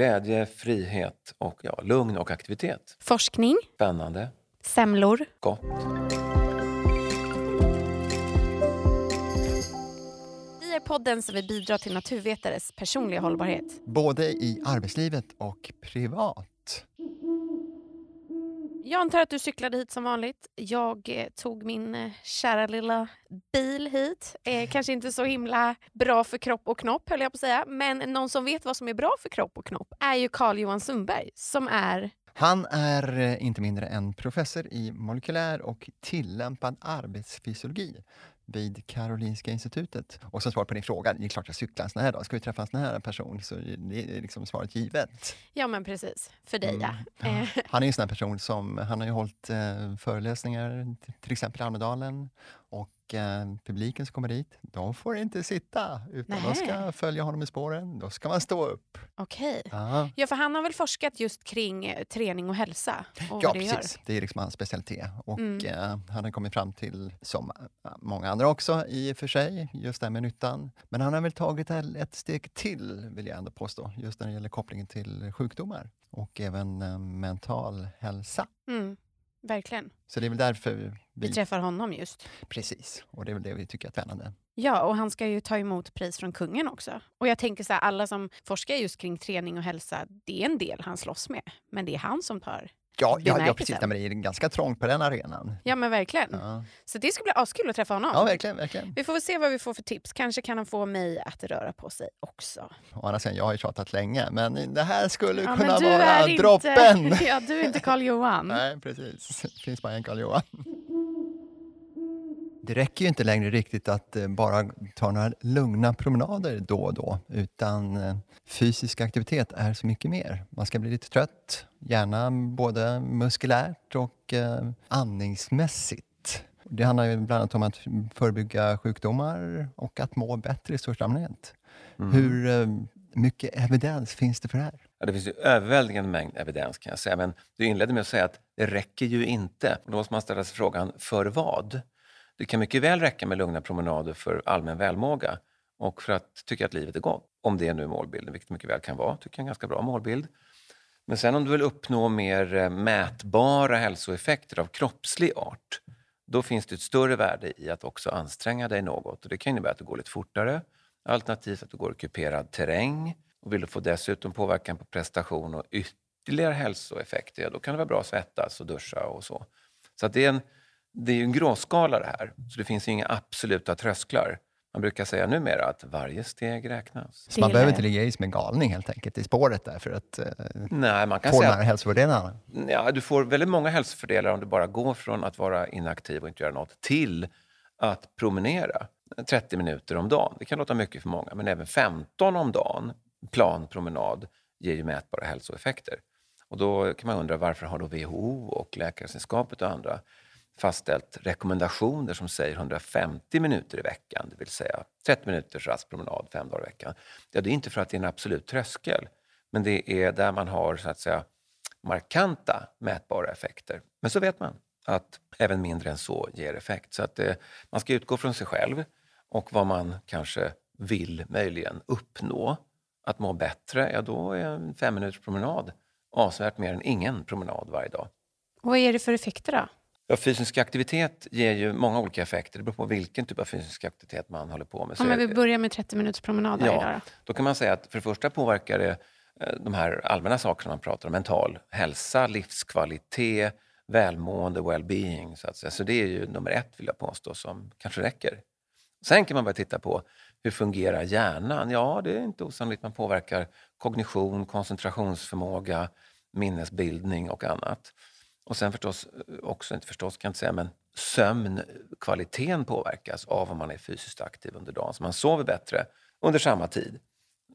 glädje, frihet och ja, lugn och aktivitet. Forskning, Spännande, semlor. gott. Vi är podden som vill bidra till naturvetares personliga hållbarhet. Både i arbetslivet och privat. Jag antar att du cyklade hit som vanligt. Jag eh, tog min eh, kära lilla bil hit. Eh, kanske inte så himla bra för kropp och knopp höll jag på att säga. Men någon som vet vad som är bra för kropp och knopp är ju Carl-Johan Sundberg som är Han är eh, inte mindre än professor i molekylär och tillämpad arbetsfysiologi vid Karolinska institutet. Och som svar på din fråga, det är klart jag cyklar en sån här dag. Ska vi träffa en sån här person så är det liksom svaret givet. Ja men precis, för dig ja. Mm. Eh, Han är en sån här person som, han har ju hållit eh, föreläsningar till exempel i Almedalen och eh, publiken som kommer dit, de får inte sitta utan de ska följa honom i spåren. Då ska man stå upp. Okej. Ja. Ja för han har väl forskat just kring eh, träning och hälsa och Ja, det gör. precis. Det är liksom hans specialitet. Och Mm. eh, han har kommit fram till, som eh, många andra också i och för sig, just det här med nyttan. Men han har väl tagit ett ett steg till, vill jag ändå påstå, just när det gäller kopplingen till sjukdomar och även eh, mental hälsa. Mm, verkligen. Så det är väl därför Vi vi... träffar honom just. Precis, och det är väl det vi tycker är spännande. Ja, och han ska ju ta emot pris från kungen också. Och jag tänker så här, alla som forskar just kring träning och hälsa, det är en del han slåss med. Men det är han som tar. Ja, ja, ja precis. Nej, men det är ganska trångt på den arenan. Ja men verkligen. Ja, Så det ska bli askul att träffa honom. ja verkligen, verkligen. Vi får väl se vad vi får för tips. Kanske kan han få mig att röra på sig också. Å andra sidan, jag har ju tjatat länge, men det här skulle Ja, kunna vara är inte- droppen. ja, du är inte Karl Johan. Nej, precis. Det finns bara en Karl Johan. Det räcker ju inte längre riktigt att eh, bara ta några lugna promenader då och då, utan eh, fysisk aktivitet är så mycket mer. Man ska bli lite trött, gärna både muskulärt och eh, andningsmässigt. Det handlar ju bland annat om att förebygga sjukdomar och att må bättre i största allmänhet. Hur eh, mycket evidens finns det för det här? Ja, det finns ju överväldigande mängd evidens kan jag säga, men du inledde med att säga att det räcker ju inte. Och Då måste man ställa sig frågan, för vad? Det kan mycket väl räcka med lugna promenader för allmän välmåga och för att tycka att livet är gott. Om det nu är målbilden, vilket mycket väl kan vara. tycker jag är en ganska bra målbild. Men sen om du vill uppnå mer eh, mätbara hälsoeffekter av kroppslig art, då finns det ett större värde i att också anstränga dig något. Och det kan innebära att du går lite fortare, alternativt att du går i kuperad terräng. Och vill du få dessutom påverkan på prestation och ytterligare hälsoeffekter, ja, då kan det vara bra att svettas och duscha och så. Så att det är en, det är ju en gråskala det här, så det finns ju inga absoluta trösklar. Man brukar säga numera att varje steg räknas. Så man behöver inte ligga i som en galning helt enkelt i spåret där för att eh, Nej, man kan få de säga här hälsofördelarna. Ja, du får väldigt många hälsofördelar om du bara går från att vara inaktiv och inte göra något till att promenera 30 minuter om dagen. Det kan låta mycket för många, men även 15 om dagen, plan promenad, ger ju mätbara hälsoeffekter. Och då kan man undra varför har då WHO och Läkaresällskapet och andra fastställt rekommendationer som säger 150 minuter i veckan, det vill säga 30 minuters rask promenad fem dagar i veckan. Ja, det är inte för att det är en absolut tröskel, men det är där man har så att säga markanta mätbara effekter. Men så vet man att även mindre än så ger effekt. Så att det, man ska utgå från sig själv och vad man kanske vill möjligen uppnå. Att må bättre, ja då är en fem minuters promenad avsevärt mer än ingen promenad varje dag. Vad är det för effekter då? Ja, fysisk aktivitet ger ju många olika effekter. Det beror på vilken typ av fysisk aktivitet man håller på med. Ja, Så men vi börjar med 30 minuters promenad varje dag. Ja, då. då kan man säga att för det första påverkar det eh, de här allmänna sakerna man pratar om, mental hälsa, livskvalitet, välmående, well-being. Så, att säga. så det är ju nummer ett, vill jag påstå, som kanske räcker. Sen kan man börja titta på hur fungerar hjärnan? Ja, det är inte osannolikt man påverkar kognition, koncentrationsförmåga, minnesbildning och annat. Och sen förstås, också inte förstås kan jag inte säga, men sömnkvaliteten påverkas av om man är fysiskt aktiv under dagen. Så man sover bättre under samma tid,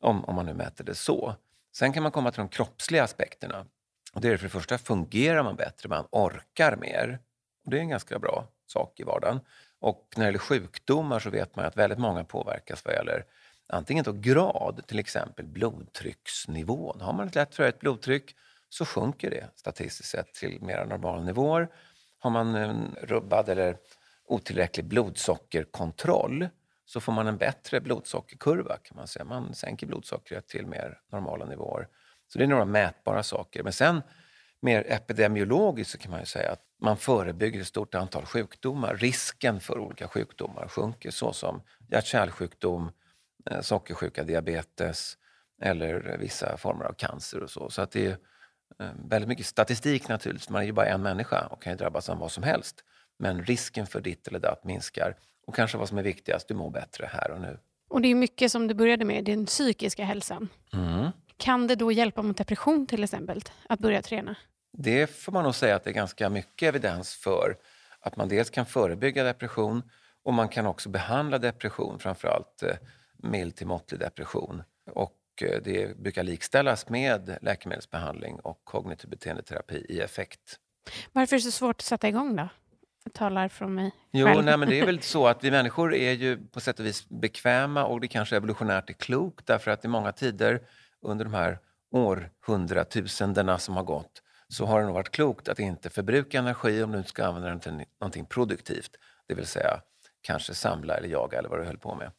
om, om man nu mäter det så. Sen kan man komma till de kroppsliga aspekterna. Och det är för det första, fungerar man bättre, man orkar mer. Och det är en ganska bra sak i vardagen. Och när det gäller sjukdomar så vet man att väldigt många påverkas vad gäller antingen då grad, till exempel blodtrycksnivån. Har man ett lätt förhöjt blodtryck så sjunker det statistiskt sett till mera normala nivåer. Har man en rubbad eller otillräcklig blodsockerkontroll så får man en bättre blodsockerkurva kan man säga. Man sänker blodsockret till mer normala nivåer. Så det är några mätbara saker. Men sen mer epidemiologiskt så kan man ju säga att man förebygger ett stort antal sjukdomar. Risken för olika sjukdomar sjunker såsom hjärt-kärlsjukdom, eh, sockersjuka, diabetes eller vissa former av cancer och så. Så att det är väldigt mycket statistik naturligtvis. Man är ju bara en människa och kan ju drabbas av vad som helst. Men risken för ditt eller datt minskar. Och kanske vad som är viktigast, du mår bättre här och nu. Och det är mycket som du började med, den psykiska hälsan. Mm. Kan det då hjälpa mot depression till exempel, att börja träna? Det får man nog säga att det är ganska mycket evidens för. Att man dels kan förebygga depression och man kan också behandla depression, framförallt eh, mild till måttlig depression. Och eh, det brukar likställas med läkemedelsbehandling och kognitiv beteendeterapi i effekt. Varför är det så svårt att sätta igång då? Jag talar från mig Jo, själv. nej, men det är väl så att vi människor är ju på sätt och vis bekväma och det kanske evolutionärt är klokt därför att i många tider under de här århundratusendena som har gått så har det nog varit klokt att inte förbruka energi om du ska använda den till någonting produktivt. Det vill säga kanske samla eller jaga eller vad du höll på med.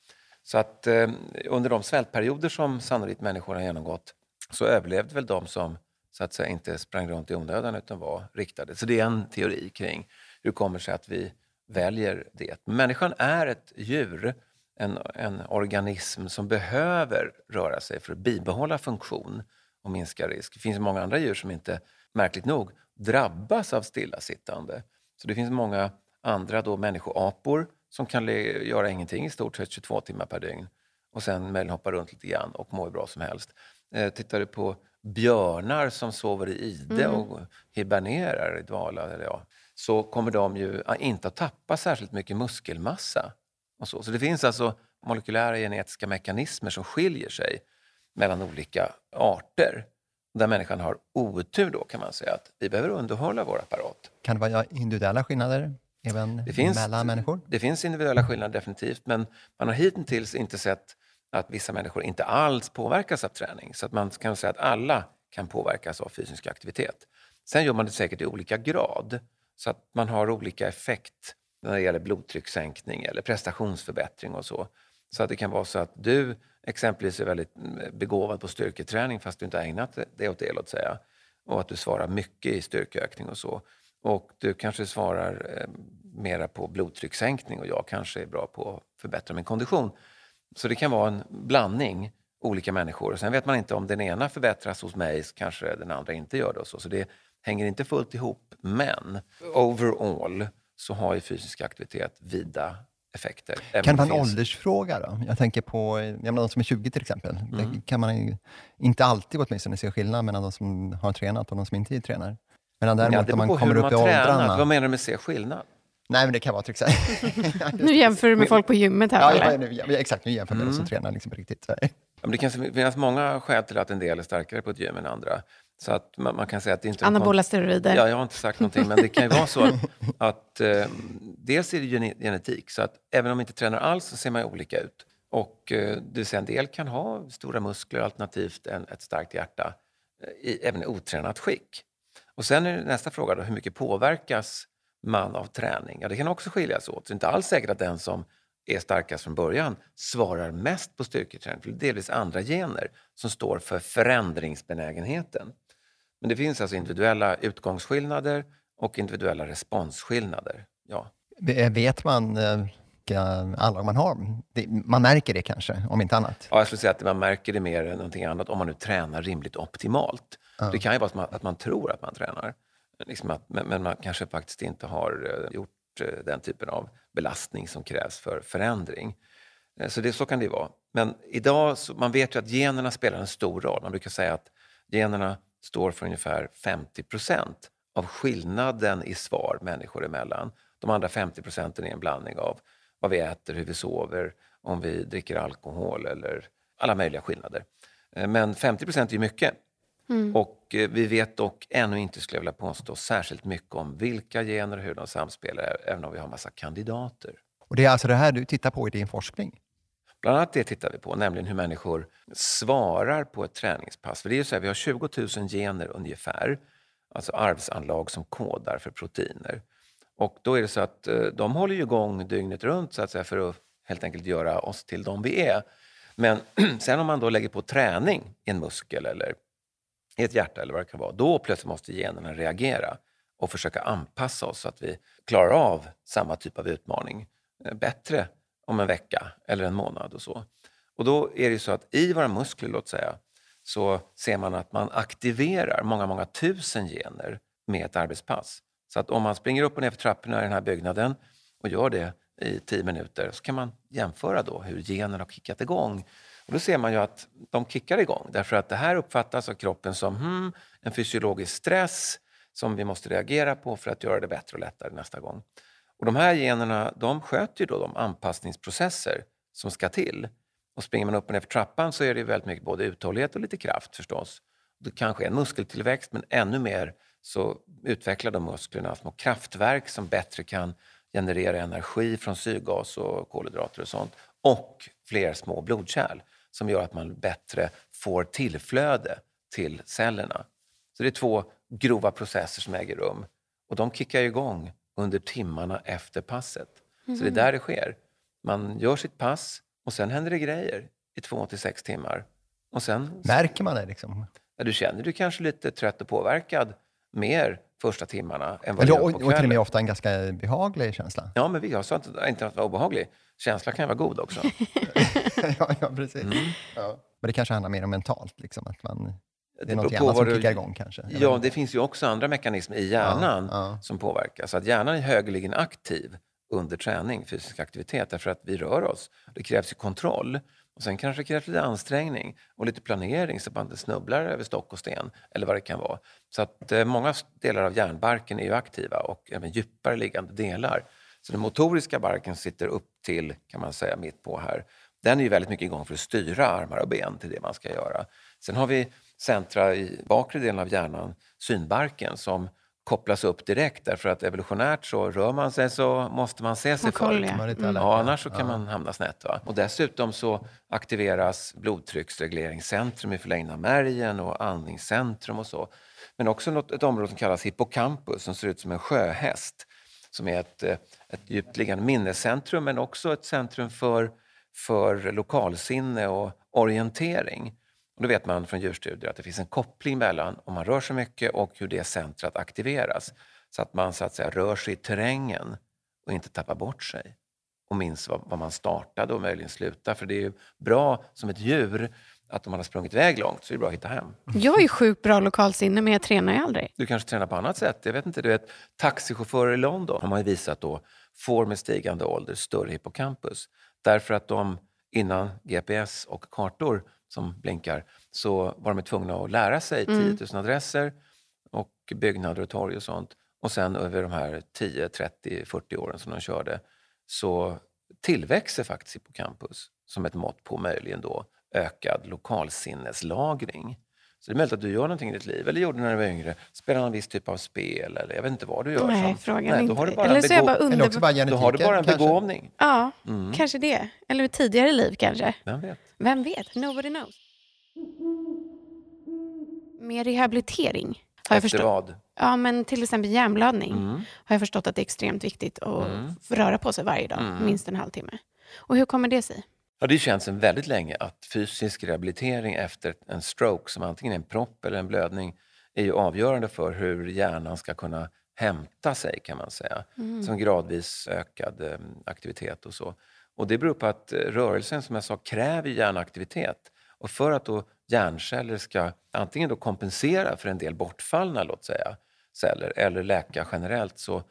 Så att eh, under de svältperioder som sannolikt människor har genomgått så överlevde väl de som så att säga inte sprang runt i onödan utan var riktade. Så det är en teori kring hur det kommer sig att vi väljer det. Människan är ett djur, en, en organism som behöver röra sig för att bibehålla funktion och minska risk. Det finns många andra djur som inte, märkligt nog, drabbas av stillasittande. Så det finns många andra då människoapor som kan göra ingenting i stort sett 22 timmar per dygn och sen möjligen hoppa runt lite grann och må hur bra som helst. Eh, tittar du på björnar som sover i ide Mm. och hibernerar i dvala, eller ja, så kommer de ju inte att tappa särskilt mycket muskelmassa. Och så. så det finns alltså molekylära genetiska mekanismer som skiljer sig mellan olika arter. Där människan har otur då kan man säga att vi behöver underhålla vår apparat. Kan det vara individuella skillnader även Det finns, mellan människor? Det finns individuella skillnader definitivt men man har hittills inte sett att vissa människor inte alls påverkas av träning. Så att man kan säga att alla kan påverkas av fysisk aktivitet. Sen gör man det säkert i olika grad så att man har olika effekt när det gäller blodtryckssänkning eller prestationsförbättring och så. Så att det kan vara så att du exempelvis är väldigt mm, begåvad på styrketräning fast du inte har ägnat det åt det, låt säga. Och att du svarar mycket i styrkeökning och så. Och du kanske svarar eh, mera på blodtryckssänkning och jag kanske är bra på att förbättra min kondition. Så det kan vara en blandning olika människor. Och sen vet man inte om den ena förbättras hos mig kanske den andra inte gör det. Så. så det hänger inte fullt ihop. Men overall så har ju fysisk aktivitet vida effekter. Kan det vara en åldersfråga då? Jag tänker på jag menar, de som är 20 till exempel. Mm. Kan man inte alltid åtminstone se skillnad mellan de som har tränat och de som inte tränar. Medan Ja, däremot det om beror man kommer upp man i åldrarna. Vad menar du med se skillnad? Nej, men det kan vara till exempel. Nu jämför du med folk på gymmet här, ja, eller? ja, nu, ja, exakt, nu jämför med de som Mm. tränar liksom på riktigt. Ja, men det kan finnas många skäl till att en del är starkare på ett gym än andra. Så att man, man kan säga att det inte Anabola steroider. Ja, jag har inte sagt någonting, men det kan ju vara så att, att eh, dels är det gene- genetik, så att även om man inte tränar alls så ser man ju olika ut. Och eh, det vill en del kan ha stora muskler alternativt en, ett starkt hjärta, eh, i, även i otränat skick. Och sen är nästa fråga då, hur mycket påverkas man av träning? Ja, det kan också skiljas åt. Så det är inte alls säkert att den som är starkast från början svarar mest på styrketräning, för det är delvis andra gener som står för förändringsbenägenheten. Men det finns alltså individuella utgångsskillnader och individuella responsskillnader. Ja. Vet man eh, vilka anlag man har? Man märker det kanske, om inte annat. Ja, jag skulle säga att man märker det mer än någonting annat om man nu tränar rimligt optimalt. Ja. Det kan ju vara att att att man tror att man tränar, liksom att, men, men man kanske faktiskt inte har eh, gjort eh, den typen av belastning som krävs för förändring. Eh, så, det, så kan det ju vara. Men idag, så, man vet ju att generna spelar en stor roll. Man brukar säga att generna står för ungefär 50 procent av skillnaden i svar människor emellan. De andra 50 procenten är en blandning av vad vi äter, hur vi sover, om vi dricker alkohol eller alla möjliga skillnader. Men 50 procent är mycket. Mm. Och eh, vi vet dock ännu inte, skulle jag vilja påstå, särskilt mycket om vilka gener och hur de samspelar, även om vi har massa kandidater. Och det är alltså det här du tittar på i din forskning? Bland annat det tittar vi på, nämligen hur människor svarar på ett träningspass. För det är ju så här, vi har 20 000 gener ungefär, alltså arvsanlag som kodar för proteiner. Och då är det så att eh, de håller ju igång dygnet runt så att säga, för att helt enkelt göra oss till de vi är. Men sen om man då lägger på träning i en muskel eller i ett hjärta eller vad det kan vara, då plötsligt måste generna reagera och försöka anpassa oss så att vi klarar av samma typ av utmaning eh, bättre om en vecka eller en månad och så. Och då är det så att i våra muskler, låt säga, så ser man att man aktiverar många, många tusen gener med ett arbetspass. Så att om man springer upp och ner för trapporna i den här byggnaden och gör det i tio minuter så kan man jämföra då hur generna har kickat igång. Och då ser man ju att de kickar igång därför att det här uppfattas av kroppen som hmm, en fysiologisk stress som vi måste reagera på för att göra det bättre och lättare nästa gång. Och de här generna de sköter ju då de anpassningsprocesser som ska till. Och springer man upp och ner för trappan så är det väldigt mycket både uthållighet och lite kraft förstås. Det kanske är en muskeltillväxt men ännu mer så utvecklar de musklerna små kraftverk som bättre kan generera energi från syrgas och kolhydrater och sånt. Och fler små blodkärl som gör att man bättre får tillflöde till cellerna. Så det är två grova processer som äger rum och de kickar igång under timmarna efter passet. Mm. Så det är där det sker. Man gör sitt pass och sen händer det grejer i två till sex timmar. Och sen, Märker man det? Liksom? Ja, du känner dig kanske lite trött och påverkad mer första timmarna än vad Eller, gör på kvällen. Och till och med ofta en ganska behaglig känsla. Ja, men vi, jag sa inte, inte att det var obehaglig. Känslan kan ju vara god också. ja, ja, precis. Mm. Ja. Men det kanske handlar mer om mentalt, liksom, att man det är något annat som kickar igång kanske? Ja, det finns ju också andra mekanismer i hjärnan ja, ja. som påverkar. Så att hjärnan är högeligen aktiv under träning, fysisk aktivitet, därför att vi rör oss. Det krävs ju kontroll. Och sen kanske det krävs lite ansträngning och lite planering så att man inte snubblar över stock och sten eller vad det kan vara. Så att eh, många delar av hjärnbarken är ju aktiva och även djupare liggande delar. Så den motoriska barken sitter upp till, kan man säga, mitt på här. Den är ju väldigt mycket igång för att styra armar och ben till det man ska göra. Sen har vi centra i bakre delen av hjärnan, synbarken, som kopplas upp direkt därför att evolutionärt så rör man sig så måste man se sig för. Mm. Ja, annars så kan ja. man hamna snett. Va? Och dessutom så aktiveras blodtrycksregleringscentrum i förlängda av märgen och andningscentrum och så. Men också något, ett område som kallas hippocampus som ser ut som en sjöhäst som är ett, ett djupt liggande minnescentrum men också ett centrum för, för lokalsinne och orientering. Och då vet man från djurstudier att det finns en koppling mellan om man rör sig mycket och hur det centret aktiveras. Så att man så att säga rör sig i terrängen och inte tappar bort sig och minns var, var man startade och möjligen slutar. För det är ju bra som ett djur att om man har sprungit iväg långt så är det bra att hitta hem. Jag är sjukt bra lokalsinne men jag tränar ju aldrig. Du kanske tränar på annat sätt. Jag vet inte, du vet, taxichaufförer i London har man ju visat då får med stigande ålder större hippocampus. Därför att de innan GPS och kartor som blinkar så var de tvungna att lära sig 10 000 mm. adresser och byggnader och torg och sånt. Och sen över de här 10, 30, 40 åren som de körde så tillväxer faktiskt hippocampus som ett mått på möjligen då ökad lokalsinneslagring. Så det är möjligt att du gör någonting i ditt liv, eller gjorde när du var yngre. Spelar någon viss typ av spel, eller jag vet inte vad du gör. Nej, frågan Nej, då har du bara eller så är jag bara under... Eller bara Då har du bara en kanske. begåvning. Ja, mm. kanske det. Eller ett tidigare liv kanske. Vem vet? Vem vet? Nobody knows. Med rehabilitering. Har Efter vad? Ja, men till exempel hjärnblödning mm. har jag förstått att det är extremt viktigt att mm. röra på sig varje dag, mm. minst en halvtimme. Och hur kommer det sig? Ja, det känns sedan väldigt länge att fysisk rehabilitering efter en stroke, som antingen är en propp eller en blödning, är ju avgörande för hur hjärnan ska kunna hämta sig, kan man säga. Mm. Som gradvis ökad eh, aktivitet och så. Och det beror på att eh, rörelsen, som jag sa, kräver hjärnaktivitet. Och för att då hjärnceller ska antingen då kompensera för en del bortfallna, låt säga, celler eller läka generellt så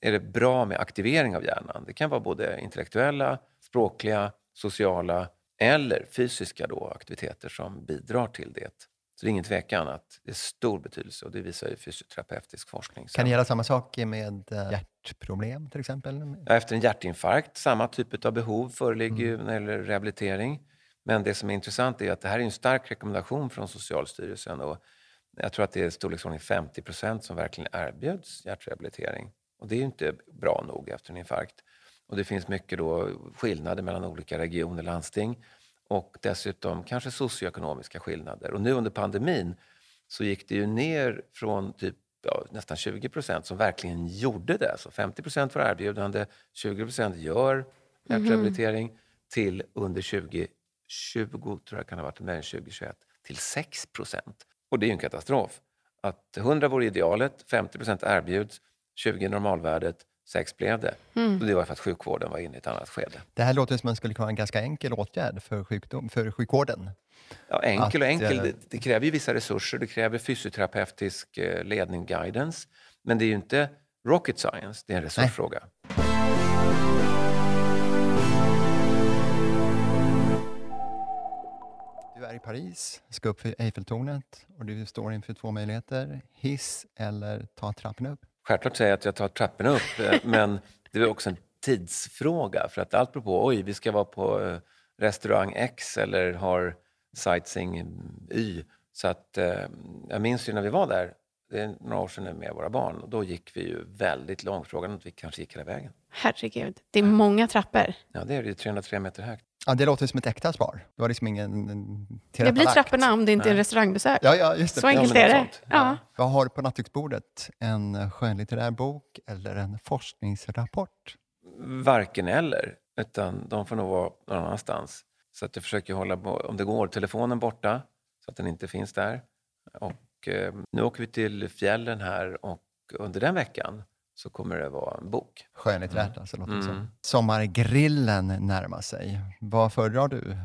är det bra med aktivering av hjärnan. Det kan vara både intellektuella, språkliga, sociala eller fysiska då, aktiviteter som bidrar till det. Så det är ingen tvekan att det är stor betydelse och det visar ju fysioterapeutisk forskning. Kan det gälla samma sak med eh, hjärtproblem till exempel? Efter en hjärtinfarkt, samma typ av behov föreligger mm. när det gäller rehabilitering. Men det som är intressant är att det här är en stark rekommendation från Socialstyrelsen och jag tror att det är storleksordningen 50 procent som verkligen erbjuds hjärtrehabilitering. Och det är ju inte bra nog efter en infarkt. Och det finns mycket då skillnader mellan olika regioner och landsting och dessutom kanske socioekonomiska skillnader. Och nu under pandemin så gick det ju ner från typ ja, nästan 20 procent som verkligen gjorde det. Så 50 procent var erbjudande, 20 procent gör hjärtrehabilitering mm. till under 2020, tror jag kan ha varit, men 2021, till 6 procent Och det är ju en katastrof. Att 100 vore idealet, 50 procent erbjuds, 20 normalvärdet, 6 blev det. Mm. Och det var för att sjukvården var inne i ett annat skede. Det här låter som att det skulle kunna vara en ganska enkel åtgärd för, sjukdom, för sjukvården. Ja, enkel och enkel. eh, Det, det kräver ju vissa resurser, det kräver fysioterapeutisk eh, ledning, guidance. Men det är ju inte rocket science, det är en resursfråga. Du är i Paris, ska upp för Eiffeltornet och du står inför två möjligheter. Hiss eller ta trappen upp. Självklart säger jag att jag tar trapporna upp, eh, men det är också en tidsfråga. För att allt beror på, oj, vi ska vara på eh, restaurang X eller har sightseeing Y. Så att eh, jag minns ju när vi var där, det är några år sedan med våra barn, och då gick vi ju väldigt långt. Frågan om vi kanske gick hela vägen. Herregud, det är många trappor. Ja, det är det ju 303 meter högt. Ja, det låter som ett äkta svar. Det var liksom ingen en, Det blir trapporna om det inte är restaurangbesök. Ja, ja, just det. Så Ja, enkelt men är det. sånt. Ja. Vad har du på nattduksbordet? En skönlitterär bok eller en forskningsrapport? Varken eller, utan de får nog vara någon annanstans. Så att jag försöker hålla, om det går, telefonen borta så att den inte finns där. Och eh, nu åker vi till fjällen här och under den veckan så kommer det vara en bok. Skönlitterärt alltså, låter det som. Mm. Sommargrillen närmar sig. Vad föredrar du?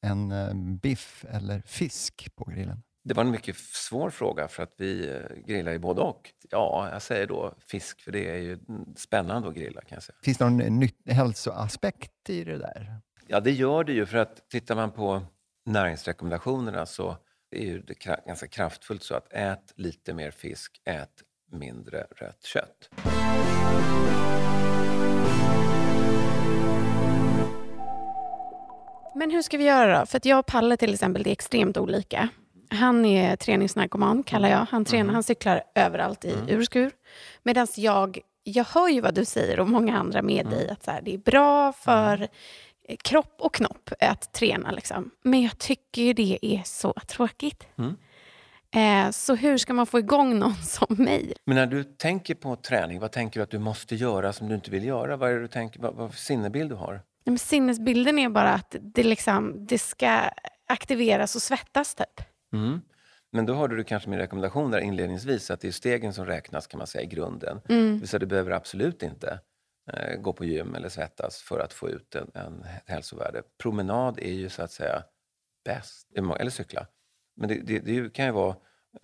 En eh, biff eller fisk på grillen? Det var en mycket svår fråga för att vi eh, grillar ju både och. Ja, jag säger då fisk för det är ju mm, spännande att grilla kan jag säga. Finns det någon nytt, hälsoaspekt i det där? Ja, det gör det ju för att tittar man på näringsrekommendationerna så är det ganska kraftfullt så att ät lite mer fisk, ät mindre rött kött. Men hur ska vi göra då? För att jag och Palle till exempel, det är extremt olika. Han är träningsnarkoman, kallar jag. Han, tränar, han cyklar överallt i ur och skur. Medan jag, jag hör ju vad du säger och många andra med dig, att så här, det är bra för eh, kropp och knopp att träna. Liksom. Men jag tycker ju det är så tråkigt. Mm. Eh, så hur ska man få igång någon som mig? Men när du tänker på träning, vad tänker du att du måste göra som du inte vill göra? Vad är du tänker, vad, vad för sinnebild du har? Men sinnesbilden är bara att det, liksom, det ska aktiveras och svettas typ. Mm. Men då hörde du kanske min rekommendation där inledningsvis att det är stegen som räknas kan man säga i grunden. Mm. Säga du behöver absolut inte eh, gå på gym eller svettas för att få ut en, en hälsovärde. Promenad är ju så att säga bäst, eller cykla. Men det, det, det kan ju vara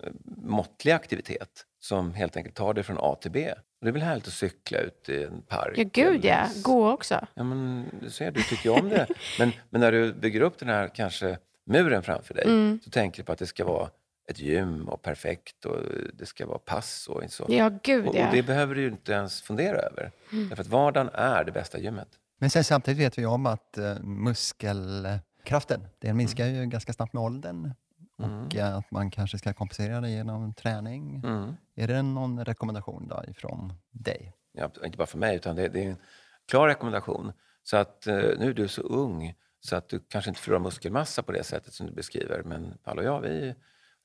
eh, måttlig aktivitet som helt enkelt tar dig från A till B. Och det är väl härligt att cykla ut i en park? Ja, gud ja. eller- Gå också. Ja, men du ser, du tycker om det. Men, men när du bygger upp den här kanske muren framför dig Mm. så tänker du på att det ska vara ett gym och perfekt och det ska vara pass och så. Ja, gud och, ja. och det behöver du ju inte ens fundera över. Därför att vardagen är det bästa gymmet. Men sen samtidigt vet vi om att eh, muskelkraften, den minskar ju ganska snabbt med åldern. Och eh, att man kanske ska kompensera det genom träning. Mm. Är det någon rekommendation då ifrån dig? Ja, inte bara för mig, utan det, det är en klar rekommendation. Så att eh, nu är du så ung så att du kanske inte förlorar muskelmassa på det sättet som du beskriver. Men Paolo och jag, vi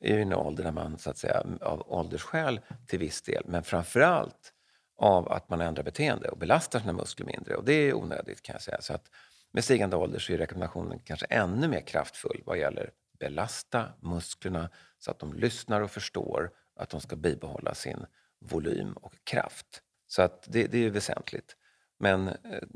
är ju i en ålder där man så att säga av åldersskäl till viss del, men framförallt av att man ändrar beteende och belastar sina muskler mindre. Och det är onödigt kan jag säga. Så att med stigande ålder så är rekommendationen kanske ännu mer kraftfull vad gäller belasta musklerna så att de lyssnar och förstår att de ska bibehålla sin volym och kraft. Så att det, det är väsentligt. Men eh,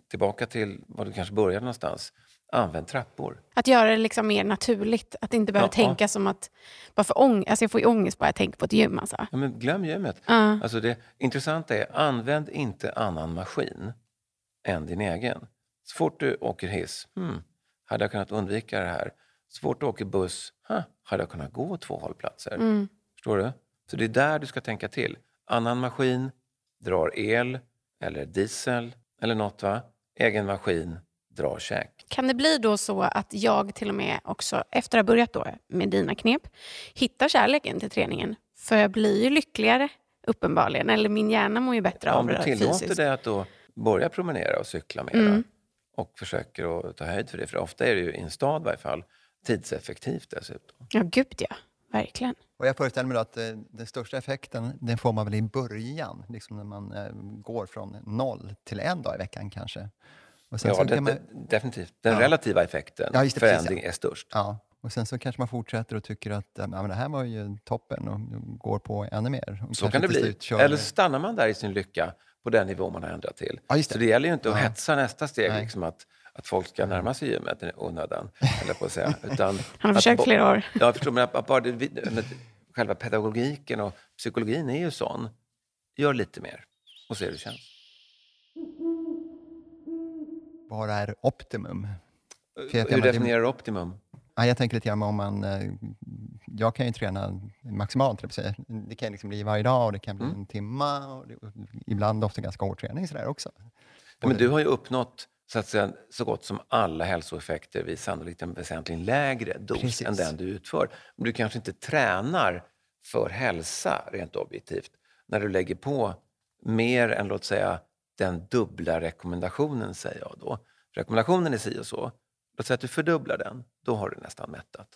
tillbaka till var du kanske började någonstans. Använd trappor. Att göra det liksom mer naturligt. Att inte behöva Ja. tänka som att... Bara för ång alltså jag får ju ångest bara jag tänker på ett gym. Alltså. Ja, men glöm gymmet. Ja. Alltså det intressanta är, använd inte annan maskin än din egen. Så fort du åker hiss, hmm, hade jag kunnat undvika det här? Så fort du åker buss, huh, hade jag kunnat gå två hållplatser? Mm. Förstår du? Så det är där du ska tänka till. Annan maskin drar el eller diesel eller något va? Egen maskin drar käk. Kan det bli då så att jag till och med också, efter att ha börjat då med dina knep, hittar kärleken till träningen? För jag blir ju lyckligare, uppenbarligen. Eller min hjärna mår ju bättre av Om du det tillåter fysiskt. dig att då börja promenera och cykla mera Mm. och försöker att ta höjd för det, för ofta är det ju i en stad i varje fall tidseffektivt dessutom. Ja, gud ja. Verkligen. Och jag föreställer mig då att eh, den största effekten den får man väl i början, liksom när man eh, går från noll till en dag i veckan kanske. Och sen Ja, så det, kan man, det, definitivt. Den Ja. relativa effekten, Ja, det, precis, förändring, är störst. ja, Och sen så kanske man fortsätter och tycker att ja, men det här var ju toppen och går på ännu mer. Och Så kan det bli. kör- Eller stannar man där i sin lycka på den nivå man har ändrat till. Ja, just Så det. det gäller ju inte att Ja. hetsa nästa steg, Nej. liksom att, att folk ska närma sig gymmet i onödan, eller på att säga. Utan Han har försökt flera år. Ja, jag förstår, men att, att bara själva pedagogiken och psykologin är ju sån. Gör lite mer och se hur det känns. Vad är optimum? Jag- Hur definierar du optimum? Ja, jag tänker lite grann om man... eh, Jag kan ju träna maximalt. Det kan liksom bli varje dag och det kan bli Mm. en timma. Och det, och ibland ofta ganska hård träning sådär också. Ja, men du har ju uppnått så, att säga, så gott som alla hälsoeffekter vid sannolikt en väsentligen lägre dos Precis. än den du utför. Men du kanske inte tränar för hälsa rent objektivt när du lägger på mer än låt säga den dubbla rekommendationen, säger jag då. Rekommendationen är si och så. Låt säga att du fördubblar den, då har du nästan mättat.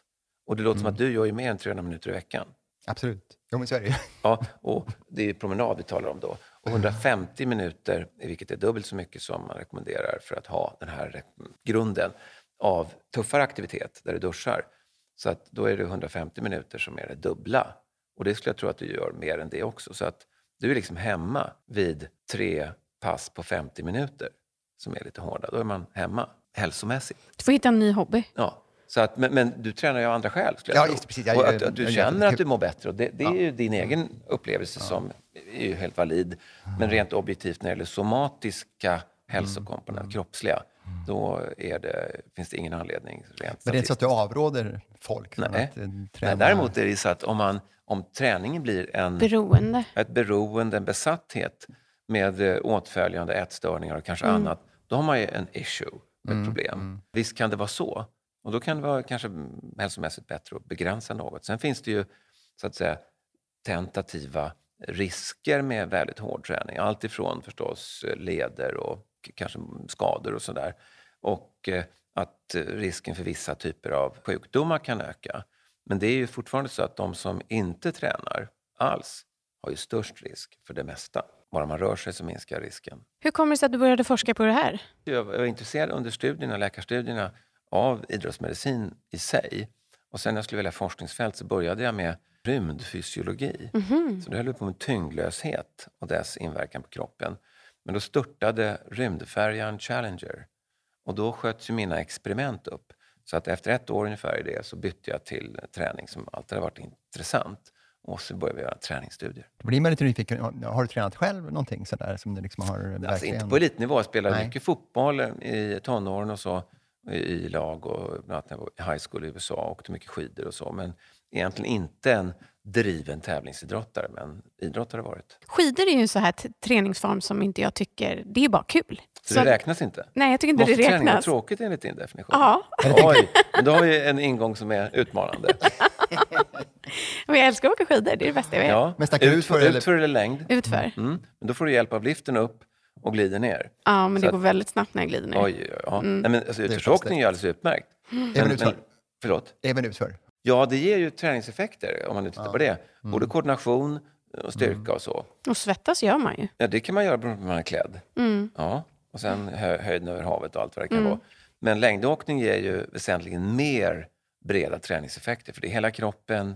Och det låter som att du gör ju mer än 300 minuter i veckan. Absolut. Jo, men så är det ju. Ja, och det är promenad vi talar om då. Och 150 minuter, vilket är dubbelt så mycket som man rekommenderar för att ha den här grunden av tuffare aktivitet där du duschar. Så att då är det 150 minuter som är det dubbla. Och det skulle jag tro att du gör mer än det också. Så att du är liksom hemma vid tre pass på 50 minuter som är lite hårda. Då är man hemma hälsomässigt. Du får hitta en ny hobby. Ja. Så att, men, men du tränar ju av andra skäl. Skulle jag Ja, just precis. Jag- och jag- att, att du jag det. känner att du mår bättre. Och det det är Ja. ju din egen upplevelse som är ju helt valid. Men rent objektivt när det gäller somatiska hälsokomponenter, kroppsliga, då är det, finns det ingen anledning rent Men det är inte så att du avråder folk från Nej. att eh, Nej, träna? däremot är det så att om, man, om träningen blir en, Beroende. ett beroende, en besatthet med eh, åtföljande ätstörningar och kanske Mm. annat, då har man ju en issue, ett problem. Visst kan det vara så. Och då kan det vara kanske hälsomässigt bättre att begränsa något. Sen finns det ju så att säga tentativa risker med väldigt hård träning. Allt ifrån förstås leder och kanske skador och sådär. Och eh, att risken för vissa typer av sjukdomar kan öka. Men det är ju fortfarande så att de som inte tränar alls har ju störst risk för det mesta. Bara man rör sig så minskar risken. Hur kommer det sig att du började forska på det här? Jag var intresserad under studierna, läkarstudierna av idrottsmedicin i sig. Och sen när jag skulle välja forskningsfält så började jag med rymdfysiologi. Så det höll på med tyngdlöshet och dess inverkan på kroppen. Men då störtade rymdfärjan Challenger och då sköts ju mina experiment upp. Så att efter ett år ungefär i det så bytte jag till träning som alltid har varit intressant. Och så började vi göra träningsstudier. Då blir man lite nyfiken. Har- Har du tränat själv någonting sådär som du liksom har Alltså verkligen... inte på elitnivå. Jag spelade Nej. mycket fotboll i tonåren och så. I, i lag och bland annat när jag var i high school i USA. Åkte mycket skidor och så. Men egentligen inte en driven tävlingsidrottare. Men idrott har det varit. Skidor är ju en så här träningsform som inte jag tycker... Det är bara kul. Så, Så- det räknas inte? Nej, jag tycker inte Måste det träning vara räknas. tråkigt enligt din definition? Ja, Oj, men då har vi en ingång som är utmanande. men jag älskar att åka skidor. Det är det bästa jag vet. Ja. Men utför, utför eller- utför eller längd? Utför. Mm. Men då får du hjälp av liften upp och glider ner. Ja, men Så det att- går väldigt snabbt när jag glider ner. Oj, oj, oj, ja. Mm. Nej, men alltså, utförsåkning är ju alldeles utmärkt. Även utför? förlåt? Även utför? Ja, det ger ju träningseffekter om man nu tittar på det. Både koordination och styrka och så. Och svettas gör man ju. Ja, det kan man göra beroende på hur man är klädd. Mm. Ja. Och sen hö höjden över havet och allt vad det kan vara. Men längdåkning ger ju väsentligen mer breda träningseffekter. För det är hela kroppen,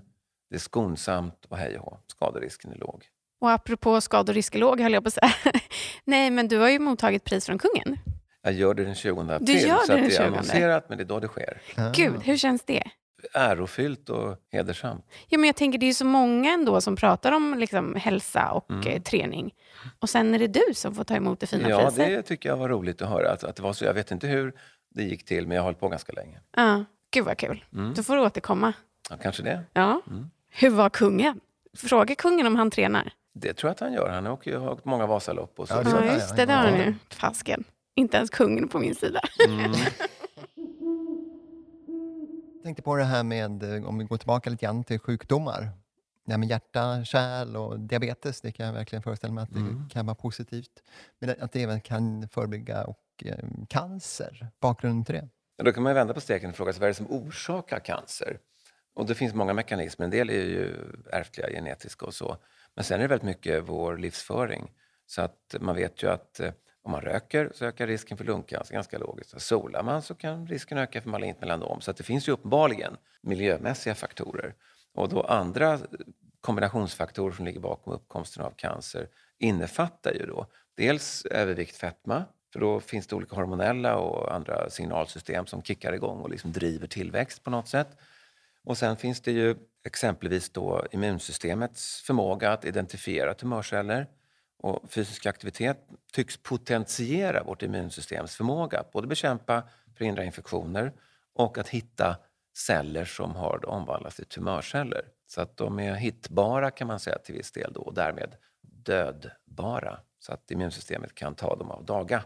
det är skonsamt och hej och hå. Skaderisken är låg. Och apropå skad och riskelåg höll jag på att säga. Nej, men du har ju mottagit pris från kungen. Jag gör det den 20 april, gör så det att den det är 20. annonserat, men det är då det sker. Gud, hur känns det? Ärofyllt och hedersamt. Ja, men jag tänker det är ju så många ändå som pratar om liksom, hälsa och Mm. eh, träning. Och sen är det du som får ta emot det fina Ja, priset. det tycker jag var roligt att höra. Att, att det var så, jag vet inte hur det gick till, men jag har hållit på ganska länge. Ja, gud vad kul. Mm. Då får du återkomma. Ja, kanske det. Ja. Mm. Hur var kungen? Fråga kungen om han tränar. Det tror jag att han gör. Han åker ju- har åkt många Vasalopp och så. Ja, det Ja, just ja. det. Det har han Ja. ju. Fasken. Inte ens kungen på min sida. Mm. Jag tänkte på det här med, eh, om vi går tillbaka lite grann till sjukdomar. Det här med hjärta, kärl och diabetes, det kan jag verkligen föreställa mig att det Mm. kan vara positivt. Men att det även kan förebygga och, eh, cancer, bakgrunden till det. Ja, Då kan man vända på steken och fråga sig vad är det som orsakar cancer? Och det finns många mekanismer. En del är ju ärftliga, genetiska och så. Men sen är det väldigt mycket vår livsföring. Så att man vet ju att eh, Om man röker så ökar risken för lungcancer ganska logiskt. Solar man så kan risken öka för malignt melanom. Så att det finns ju uppenbarligen miljömässiga faktorer. Och då andra kombinationsfaktorer som ligger bakom uppkomsten av cancer innefattar ju då dels övervikt, fetma, för då finns det olika hormonella och andra signalsystem som kickar igång och liksom driver tillväxt på något sätt. Och sen finns det ju exempelvis då immunsystemets förmåga att identifiera tumörceller. Och fysisk aktivitet tycks potentiera vårt immunsystems förmåga att både bekämpa, förhindra infektioner och att hitta celler som har omvandlats till tumörceller. Så att de är hittbara kan man säga till viss del då, och därmed dödbara. Så att immunsystemet kan ta dem av daga.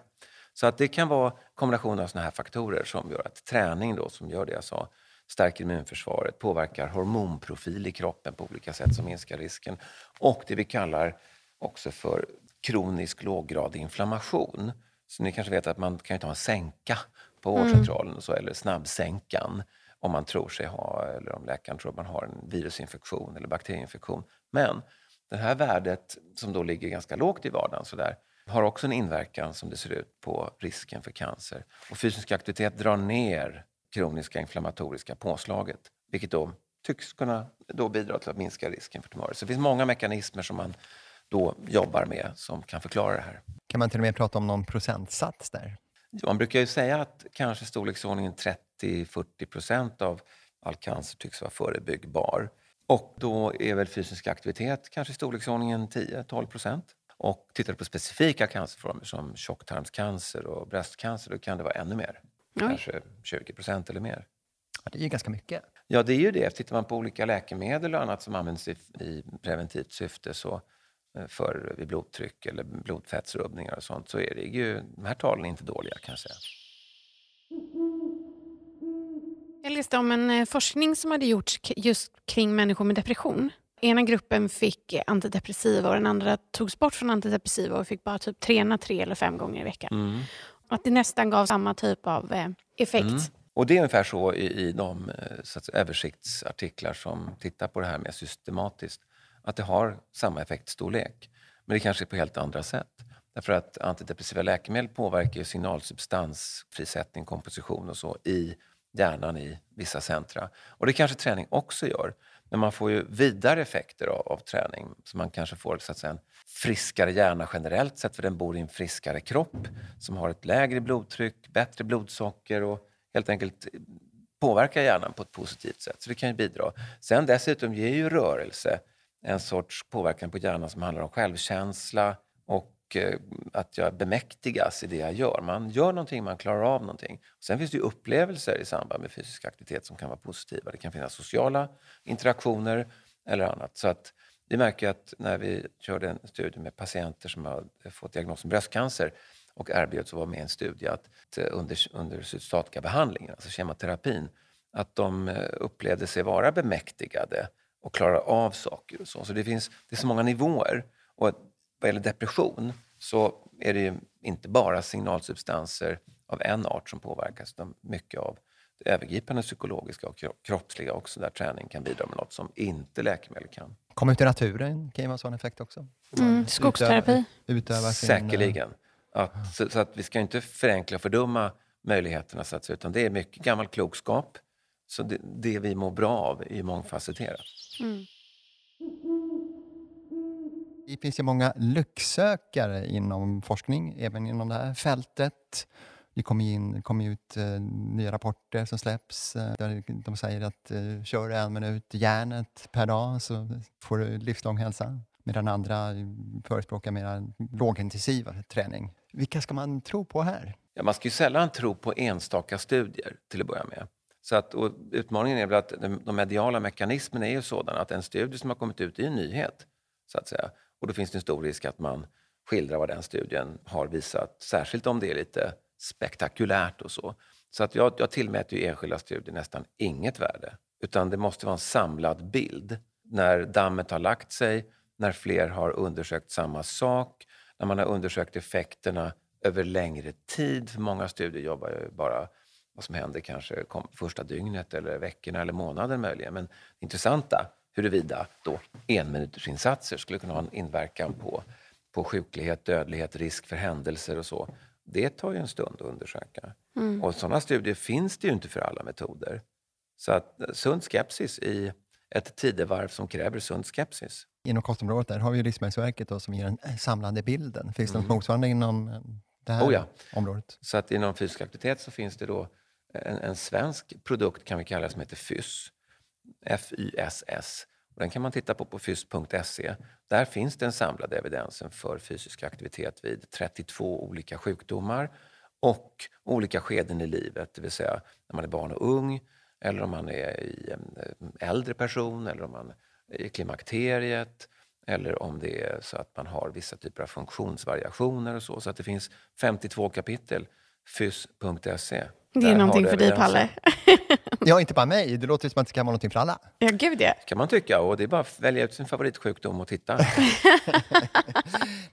Så att det kan vara kombinationer av såna här faktorer som gör att träning då, som gör det jag sa, stärker immunförsvaret, påverkar hormonprofil i kroppen på olika sätt som minskar risken. Och det vi kallar också för kronisk låggradig inflammation. Så ni kanske vet att man kan ta en sänka på vårdcentralen mm. så, eller snabbsänkan om man tror sig ha, eller om läkaren tror att man har en virusinfektion eller bakterieinfektion. Men det här värdet som då ligger ganska lågt i vardagen så där, har också en inverkan som det ser ut på risken för cancer. Och fysisk aktivitet drar ner kroniska inflammatoriska påslaget, vilket då tycks kunna då bidra till att minska risken för tumörer. Så det finns många mekanismer som man då jobbar med som kan förklara det här. Kan man till och med prata om någon procentsats där? Man brukar ju säga att kanske storleksordningen 30-40 procent av all cancer tycks vara förebyggbar. Och då är väl fysisk aktivitet kanske i storleksordningen 10-12 procent. Och tittar du på specifika cancerformer som tjocktarmscancer och bröstcancer, då kan det vara ännu mer. Oj. Kanske 20 procent eller mer. Ja, det är ju ganska mycket. Ja, det är ju det. Tittar man på olika läkemedel och annat som används i, i preventivt syfte så eh, för vid blodtryck eller blodfettsrubbningar och sånt så är det ju, de här talen inte dåliga kan jag säga. Jag läste om en eh, forskning som hade gjorts just kring människor med depression. Ena gruppen fick antidepressiva och den andra togs bort från antidepressiva och fick bara typ träna tre eller fem gånger i veckan. Mm. Att det nästan gav samma typ av eh, effekt. Mm. Och det är ungefär så i, i de eh, så att, översiktsartiklar som tittar på det här mer systematiskt. Att det har samma effektstorlek. Men det kanske är på helt andra sätt. Därför att antidepressiva läkemedel påverkar ju signalsubstans, frisättning, komposition och så i hjärnan i vissa centra. Och det kanske träning också gör. Men man får ju vidare effekter av, av träning. Så man kanske får så att säga, en friskare hjärna generellt sett för den bor i en friskare kropp som har ett lägre blodtryck, bättre blodsocker och helt enkelt påverkar hjärnan på ett positivt sätt. Så det kan ju bidra. Sen dessutom ger ju rörelse en sorts påverkan på hjärnan som handlar om självkänsla och eh, att jag bemäktigas i det jag gör. Man gör någonting, man klarar av någonting. Sen finns det ju upplevelser i samband med fysisk aktivitet som kan vara positiva. Det kan finnas sociala interaktioner eller annat. Så att vi märker att när vi körde en studie med patienter som har fått diagnosen bröstcancer och erbjöds att vara med i en studie att eh, under, under cytostatikabehandlingen, alltså kemoterapin, att de eh, upplevde sig vara bemäktigade och klara av saker och så. Så det finns det är så många nivåer. Och vad gäller depression så är det ju inte bara signalsubstanser av en art som påverkas utan mycket av det övergripande psykologiska och kroppsliga också där träning kan bidra med något som inte läkemedel kan. Komma ut i naturen kan ju vara en sån effekt också. Mm, skogsterapi. Utöva, sin, Säkerligen. Att, så, så, att vi ska inte förenkla och fördumma möjligheterna, så att, utan det är mycket gammal klokskap. Så det, det vi mår bra av är mångfacetterat. Mm. Det finns ju många lycksökare inom forskning, även inom det här fältet. Det kommer, in, kommer ut eh, nya rapporter som släpps eh, där de säger att eh, kör en minut järnet per dag så får du livslång hälsa. Medan andra förespråkar mer lågintensiv träning. Vilka ska man tro på här? Ja, man ska ju sällan tro på enstaka studier till att börja med. Så att, utmaningen är väl att de mediala mekanismerna är ju sådana att en studie som har kommit ut är en nyhet. Så att säga. Och då finns det en stor risk att man skildrar vad den studien har visat, särskilt om det är lite spektakulärt och så. Så att jag, jag tillmäter ju enskilda studier nästan inget värde. Utan det måste vara en samlad bild. När dammet har lagt sig, när fler har undersökt samma sak, när man har undersökt effekterna över längre tid. Många studier jobbar ju bara vad som händer kanske första dygnet eller veckorna eller månaden möjligen. Men det intressanta huruvida då enminutersinsatser skulle kunna ha en inverkan på på sjuklighet, dödlighet, risk för händelser och så. Det tar ju en stund att undersöka. Mm. Och sådana studier finns det ju inte för alla metoder. Så att eh, sund skepsis i ett tidevarv som kräver sund skepsis. Inom kostområdet där har vi ju Livsmedelsverket då, som ger den eh, samlade bilden. Finns det något Mm. motsvarande inom eh, det här Oh ja. området? Så att inom fysisk aktivitet så finns det då en, en svensk produkt kan vi kalla som heter FYSS. FYSS. Den kan man titta på på fys.se. Där finns den samlade evidensen för fysisk aktivitet vid 32 olika sjukdomar och olika skeden i livet, det vill säga när man är barn och ung eller om man är i en eh, äldre person eller om man är i klimakteriet eller om det är så att man har vissa typer av funktionsvariationer och så. Så att det finns 52 kapitel, fys.se. Det är någonting för dig. Palle. Ja, inte bara mig. Det låter som att det kan vara något för alla. Ja, gud ja. kan man tycka. Och det är bara att välja ut sin favoritsjukdom och titta.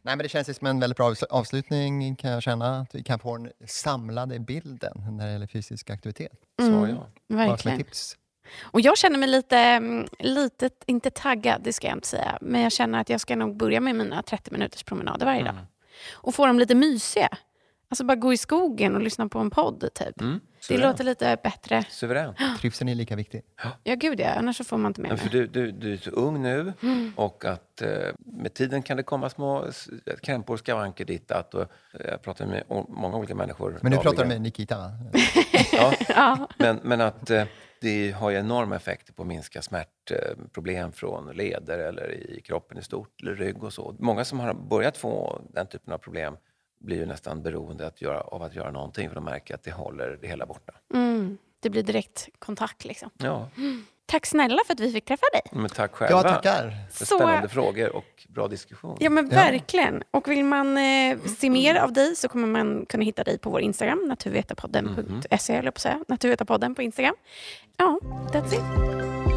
Nej, men det känns som en väldigt bra avs- avslutning kan jag känna. Att vi kan få den samlade bilden när det gäller fysisk aktivitet. Så Mm, ja. Bara som ett verkligen. tips. Och jag känner mig lite, mm, lite, inte taggad, det ska jag inte säga, men jag känner att jag ska nog börja med mina 30 minuters promenader varje dag. Mm. Och få dem lite mysiga. Alltså bara gå i skogen och lyssna på en podd, typ. Mm. Det låter lite bättre. Suveränt. Trivseln är lika viktig. Ja, gud ja. Annars så får man inte med Men för mig. du, du, du är så ung nu Mm. och att eh, med tiden kan det komma små s- krämpor, skavanker ditt att. Och, eh, jag pratar med många olika människor. Men nu pratar du med Nikita, va? Ja, Ja. men, men att eh, det har ju enorma effekter på att minska smärtproblem från leder eller i kroppen i stort, eller rygg och så. Många som har börjat få den typen av problem blir ju nästan beroende att göra, av att göra någonting för de märker att det håller det hela borta. Mm. Det blir direkt kontakt. Liksom. Ja, Tack snälla för att vi fick träffa dig. men tack själva Ja, tackar. för Så- spännande frågor och bra diskussion. Ja men verkligen. Och vill man eh, se mer av dig så kommer man kunna hitta dig på vår Instagram, naturvetarpodden.se, mm. eller på att säga. Naturvetarpodden på Instagram. Ja, that's it.